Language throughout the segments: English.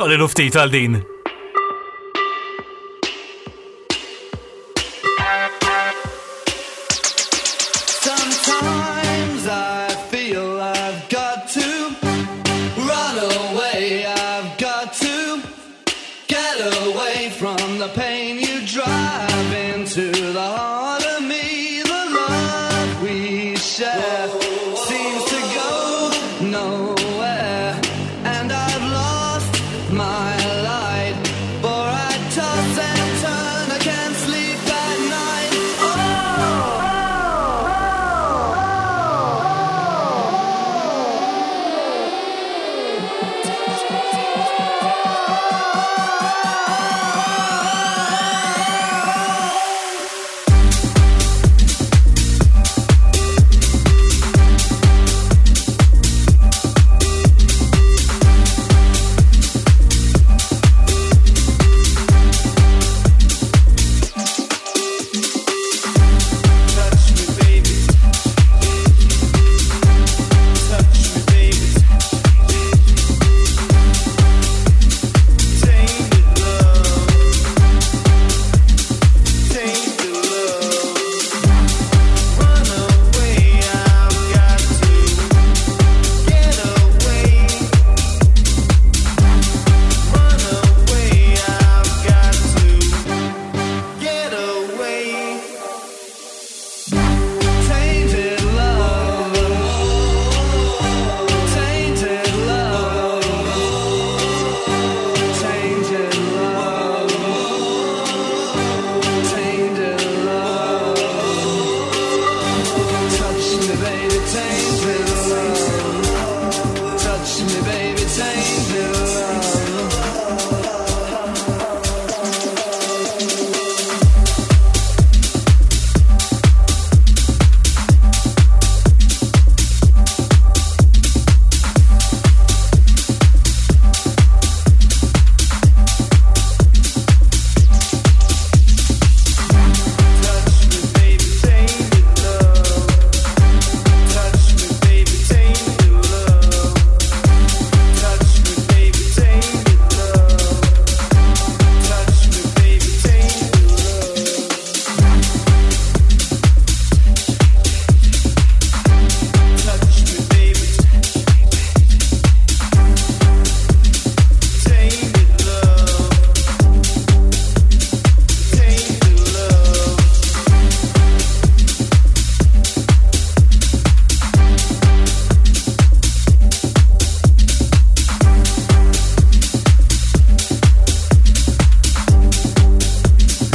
Għalli l-uftit għal din.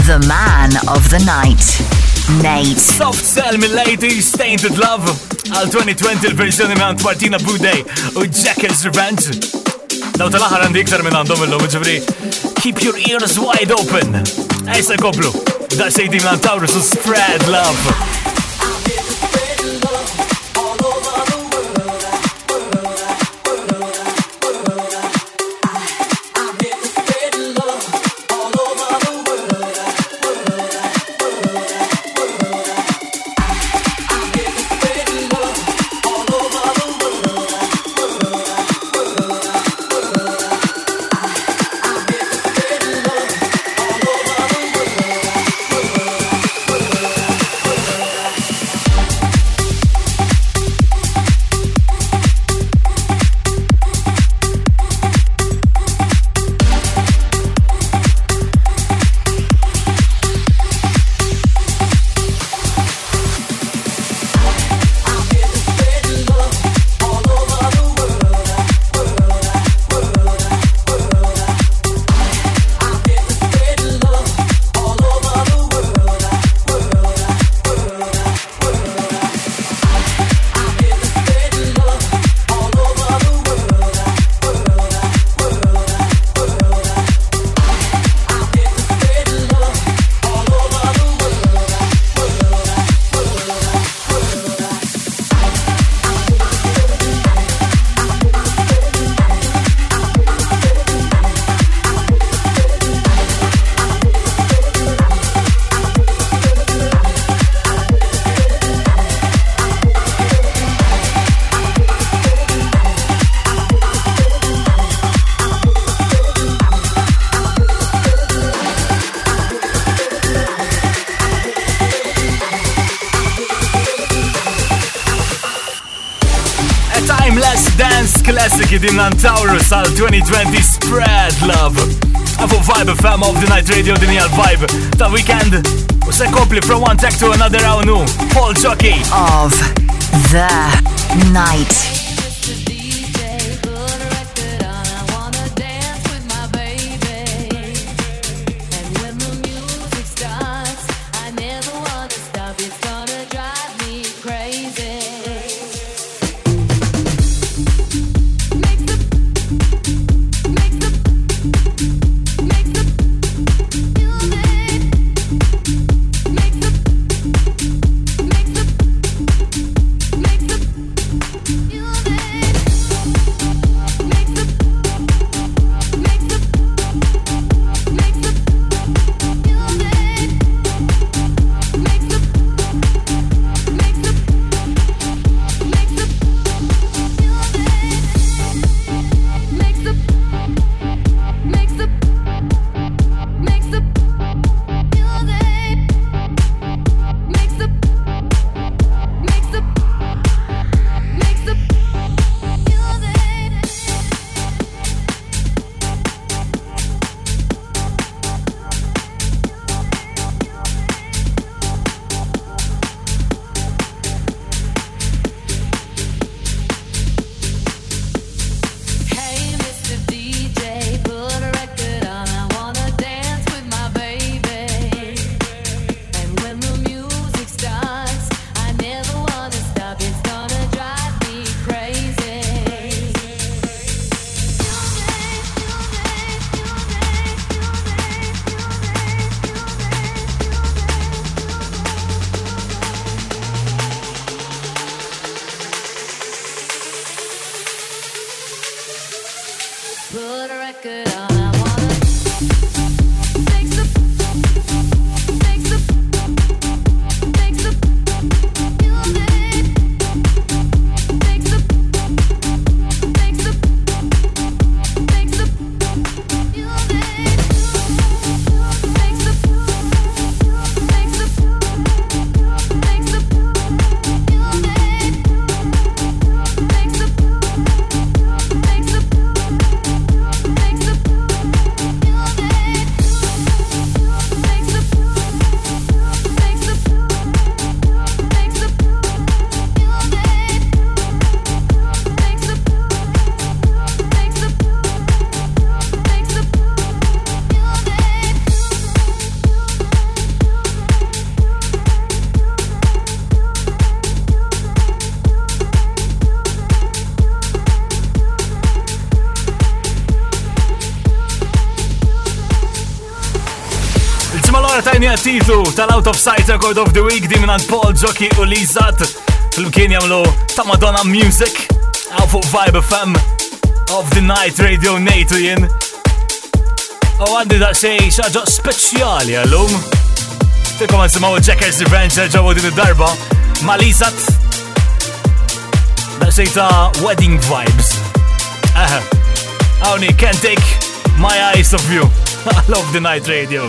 The man of the night, Nate. Soft sell mill-ladies, Tainted Love. Għal 2020 il-verżjoni minn Martina Budej u Jackals Revenge. Daw tal-aħħar għandi iktar minn għandhom illum, ġifri. Keep your ears wide open. Ejsa koplu. Da sejdi minn Taurus u Spread Love. Classic din Taurus għal 2020 Spread Love. Għafu Vibe fam of the Night Radio din hija vibe ta' weekend. U se kompli from one tech to another għawnu. Paul Jockey. Of the night. tal-Out of Sight Record of the Week di minnant Paul Jockey u Lizat. Fil-mkien jamlu ta' Madonna Music għaw fuq Vibe FM of the Night Radio Nate jien. U għandi da' xej xaġa speċjali għallum. Tilkom għan simaw Jackers Revenge ġawu din id-darba ma' Lizat. Da' xej ta' Wedding Vibes. Aha, Għawni, can't take my eyes of you. I love the night radio.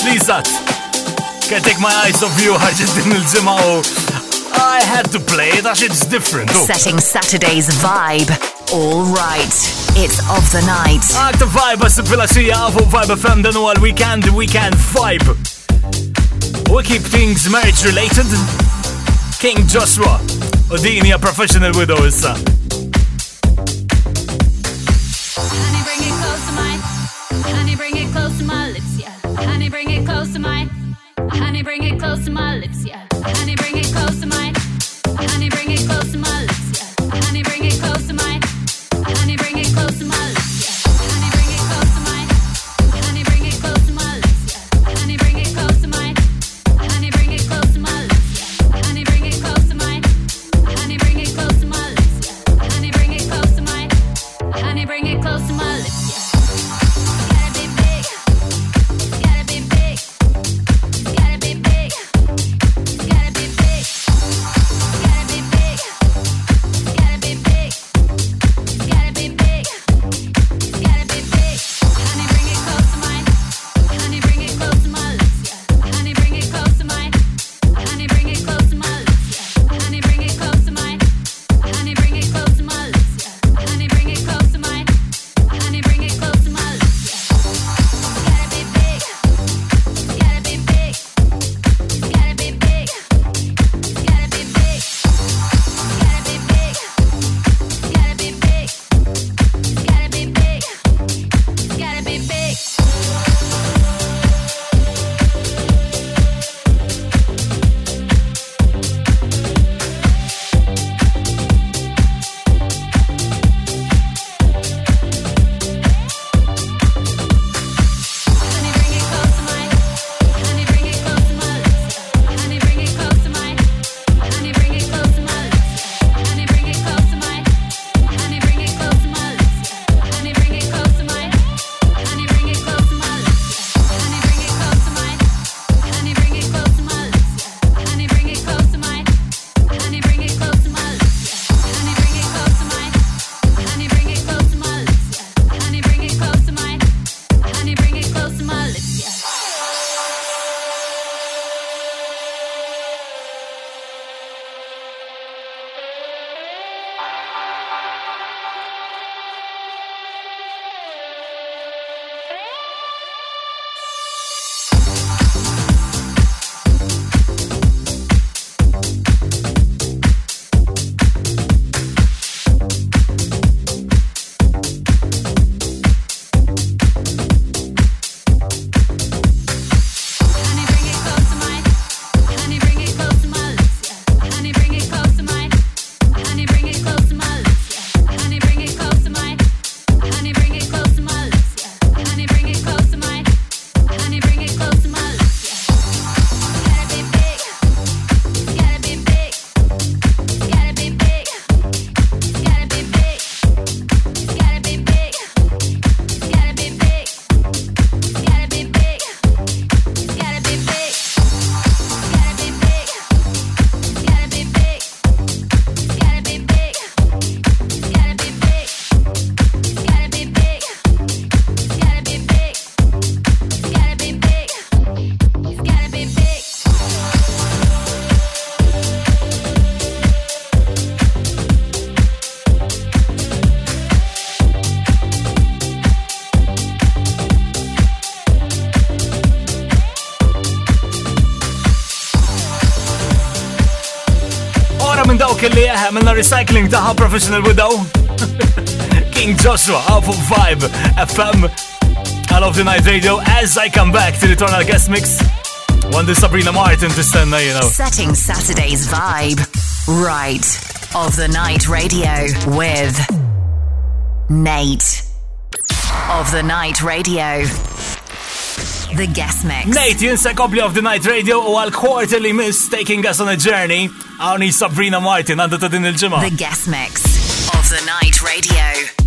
Slizat. Can't take my eyes off you, I just didn't know. I had to play it għax it's different. Setting Saturday's vibe. All right, it's of the night. Akta vibe għas il-filaxija għafu vibe FM dan huwa l-weekend, weekend vibe. We keep things marriage related. King Joshua, Odinia, professional widow. Recycling the How Professional Widow. King Joshua, Alpha Vibe, FM. I love the night radio as I come back to the Eternal Guest Mix. One the Sabrina Martin to stand there, you know. Setting Saturday's vibe. Right. Of the night radio with Nate. Of the night radio. The guest mix. Nate, it's a copy of the night radio while quarterly miss taking us on a journey Ani Sabrina Martin andată din el The guest mix of the night radio.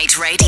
Night radio.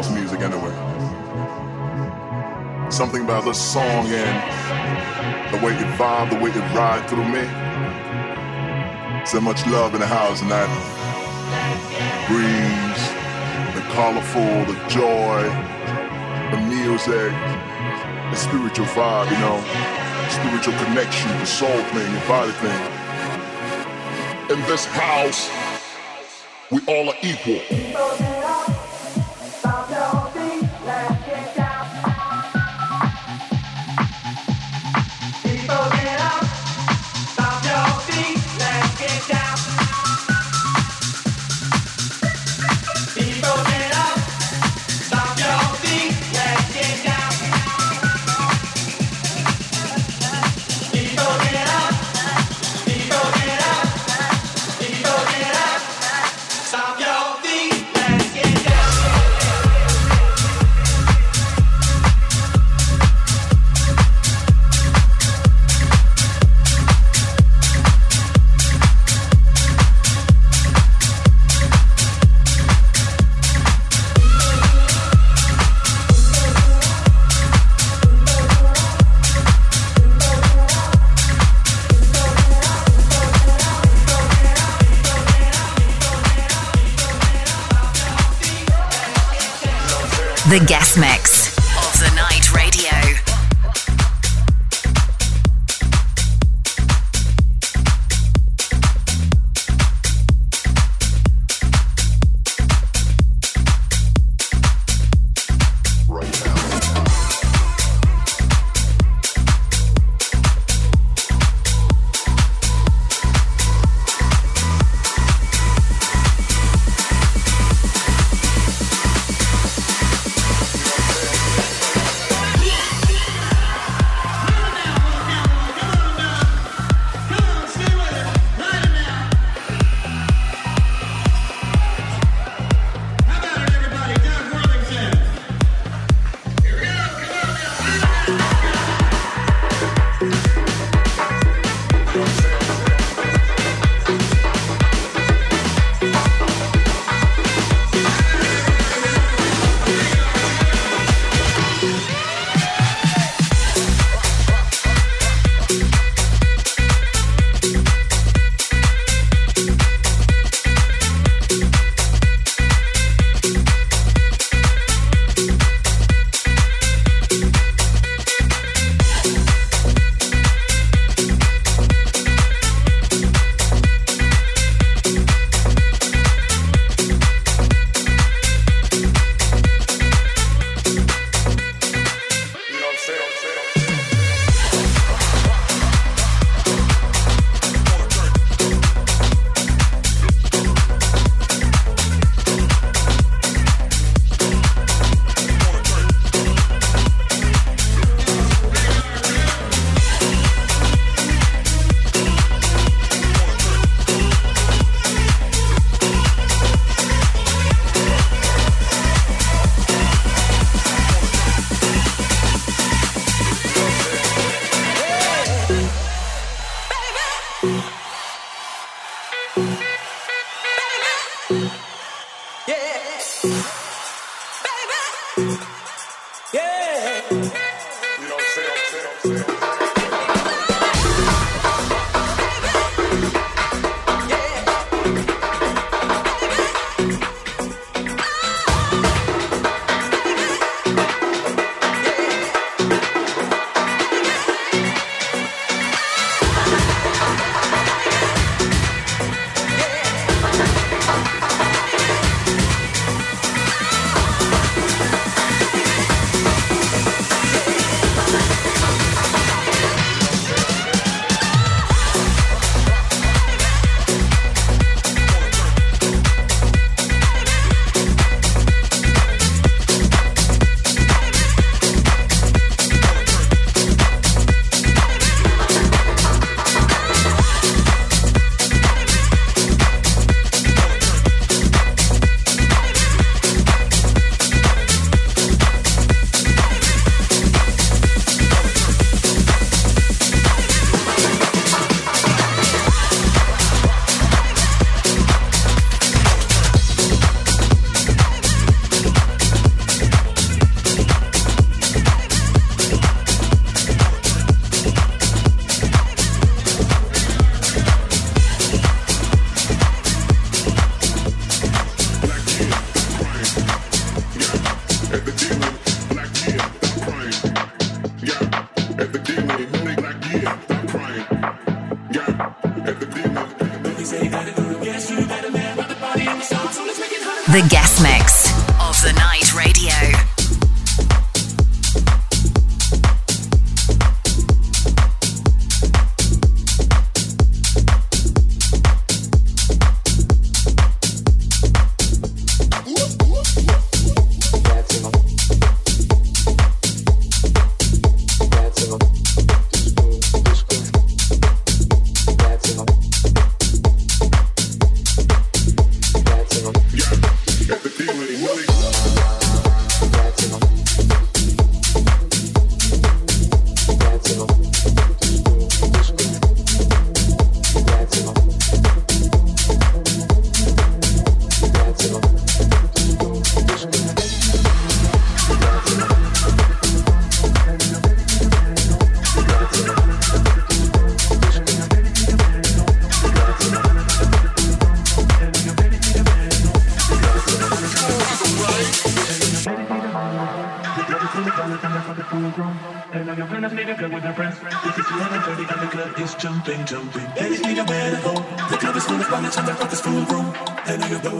House music anyway. Something about this song and the way it vibe, the way it ride through me. So much love in the house and that breeze, the colorful, the joy, the music, the spiritual vibe, you know, spiritual connection, the soul thing, the body thing. In this house, we all are equal.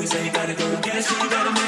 Don't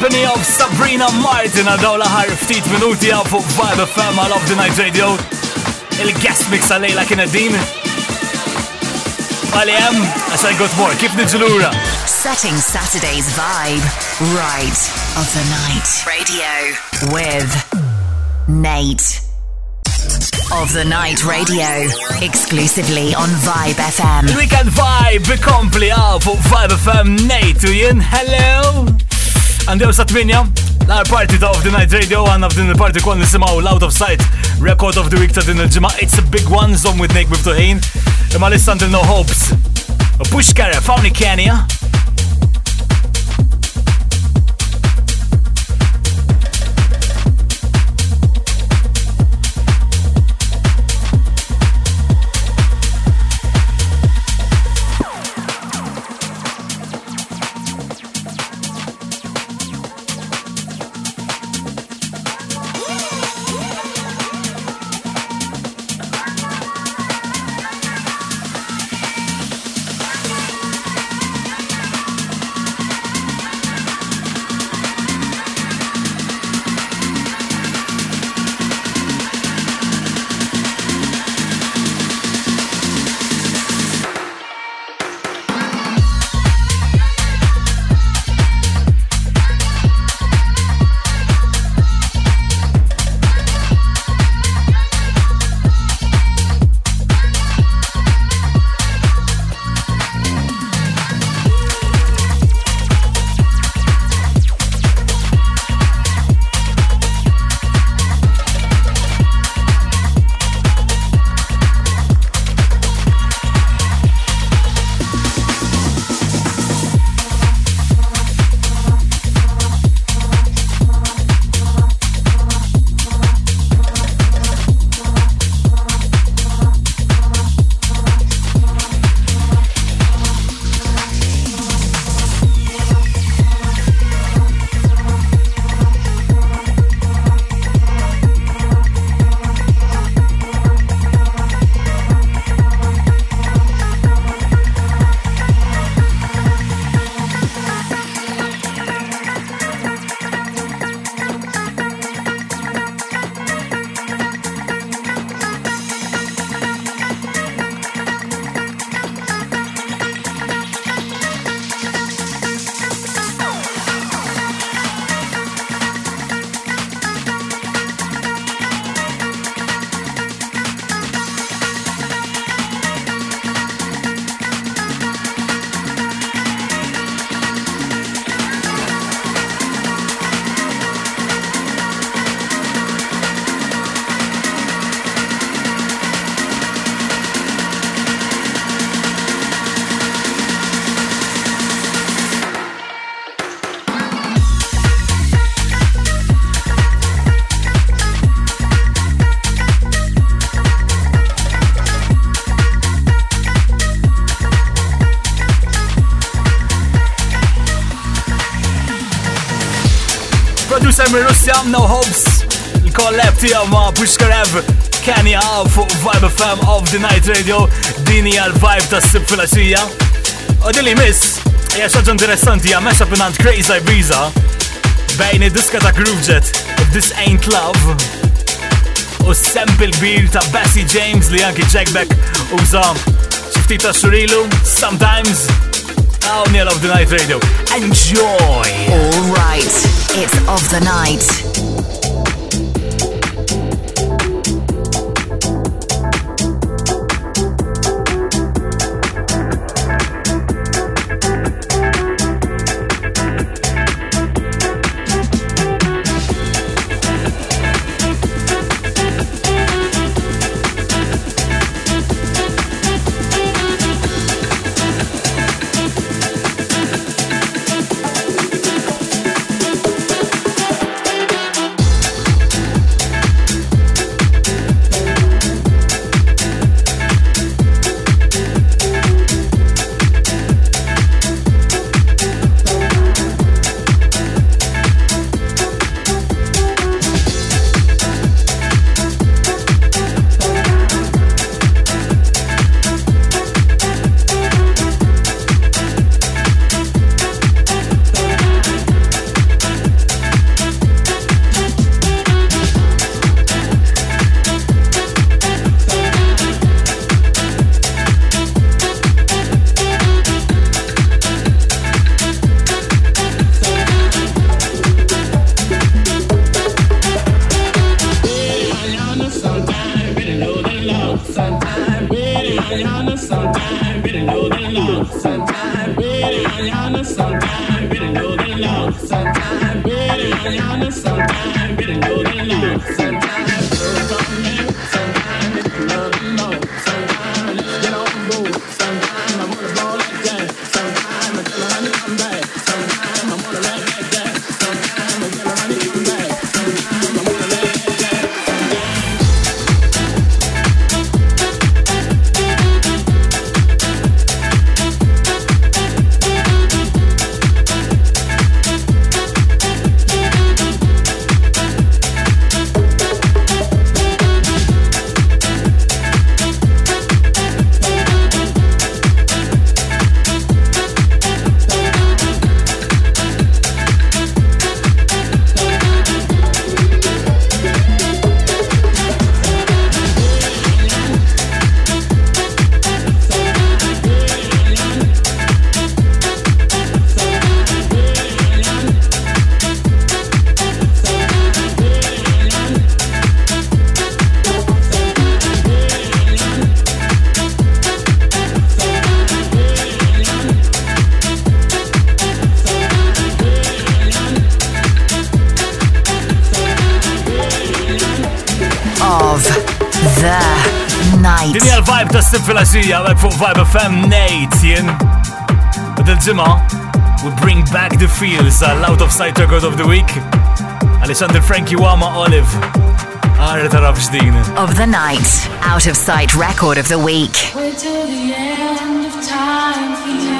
company of Sabrina Martin għal dawla ħar ftit minuti għaw fuq Vibe FM għal of the Night Radio. Il-guest mix għalejla kien din. Għasaj got more, kif nġulura? Setting Saturday's vibe right of the night. Radio with Nate. Of the Night Radio. Exclusively on Vibe FM. Il-weekend vibe kompli għaw ah, fuq Vibe FM Nate jien, hello! Għandew sa' tminja, l-għar party ta' Of the Night Radio għanna f'din il-party kon nisimaw l-Out of Sight Record of the Week ta' din il-ġimma It's a big one, zom with Nate Biftuħin Imma l-istant il-No hopes. Push kara, fawni Kenya. Producer mir Russja, No Hopes, il-kollab tijaw ma Pushkarev, Kenya fuq Vibe FM of the Night Radio, dini għal-vibe ta' s-sib fil-axija. U dili miss, hija xaġa interessanti hija mashup minant Crazy Ibiza bejn id-diska ta' Groovejet, This Ain't Love, u sample kbir ta' Bessie James li anki Jackback uża xifti ta' xurilu, sometimes, Hawnija of the Night Radio. Enjoy! All right. It's of the night. Ta' Stib Filasija, għek fuq Vibe FM Nate, jien. U dil-ġimma, we bring back the feels uh, għall-Out of Sight Record of the Week. Alexander Frankie Wama Olive. Għarri taraf xdin. Of the night. Out of sight record of the week. Wait till the end of time for you.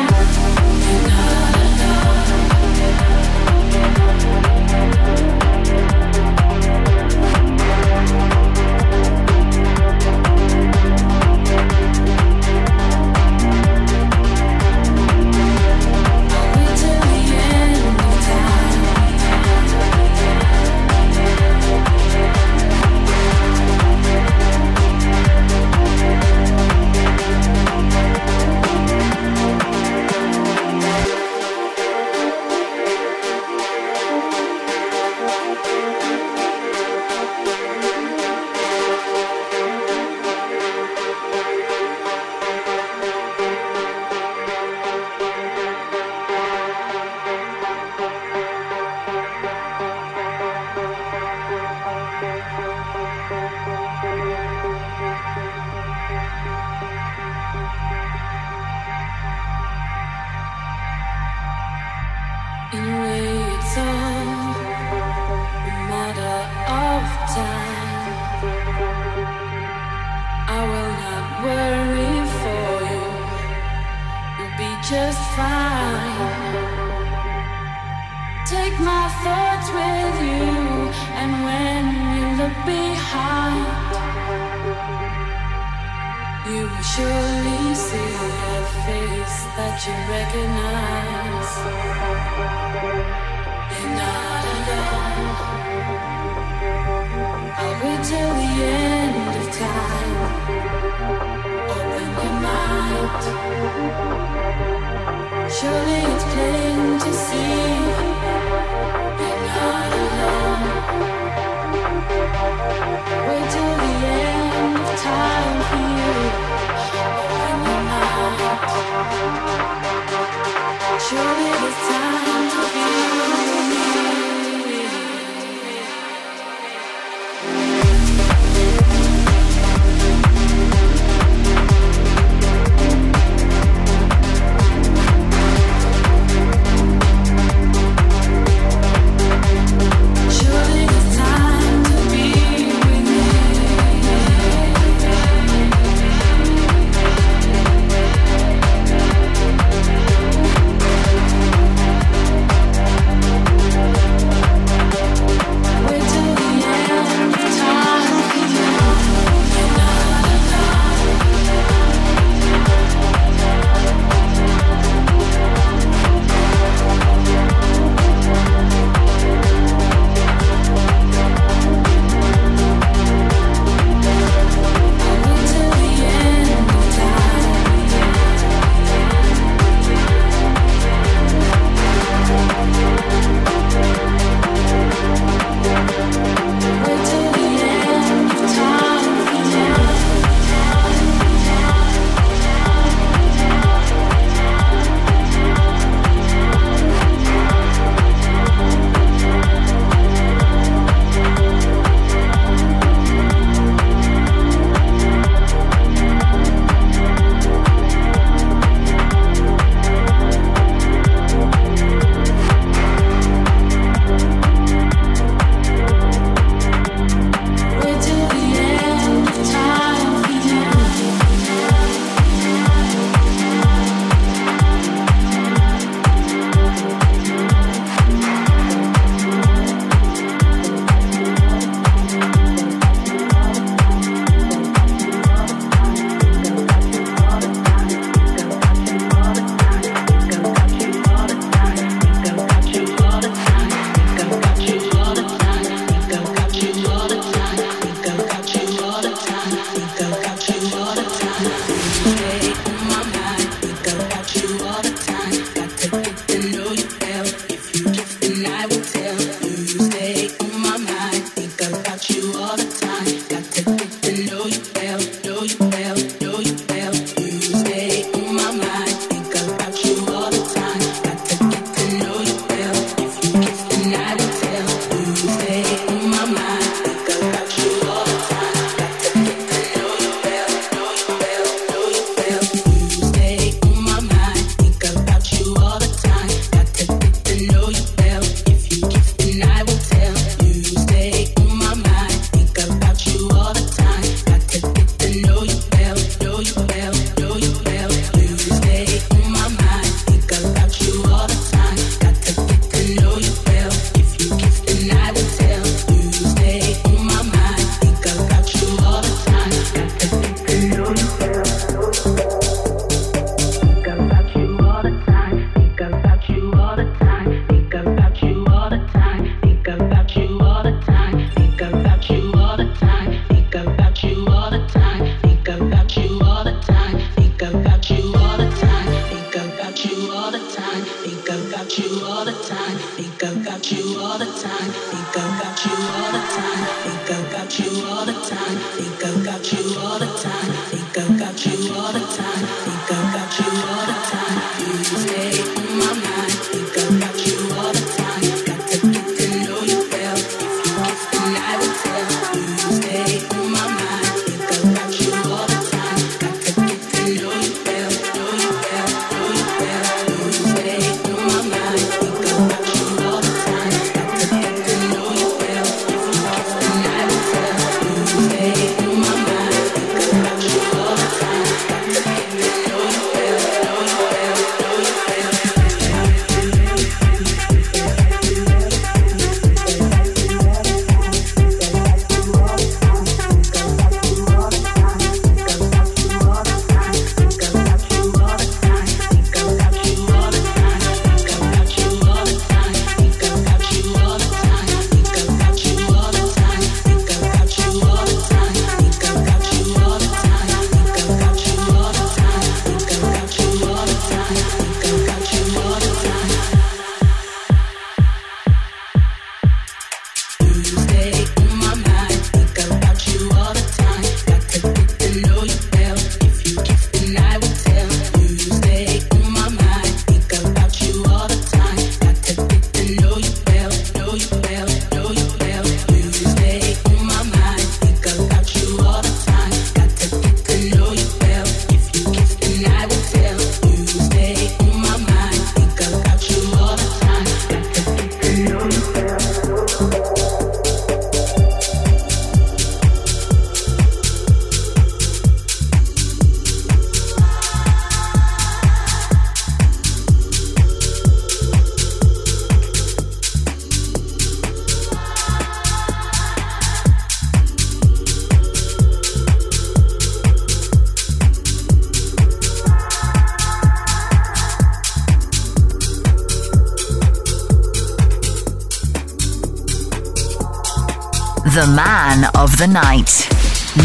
The man of the night,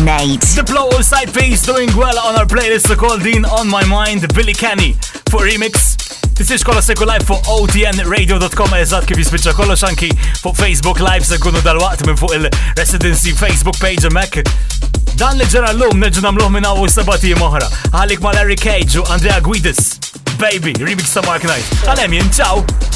Nate. Diplo all SIDEPIECE doing well on our playlist called Dean On My Mind, Billy Kenny for remix. Tisix kolla seku live fuq otnradio.com eżat kif jispiċċa kollox anki fuq Facebook Live se kunu dal-waqt minn fuq il-Residency Facebook page mek. Dan li ġara l-lum neġu namluħ minn għawu sabati moħra. Għalik ma Larry Cage u Andrea Guidis. Baby, remix ta' Mark Knight. Għalem jien, ciao!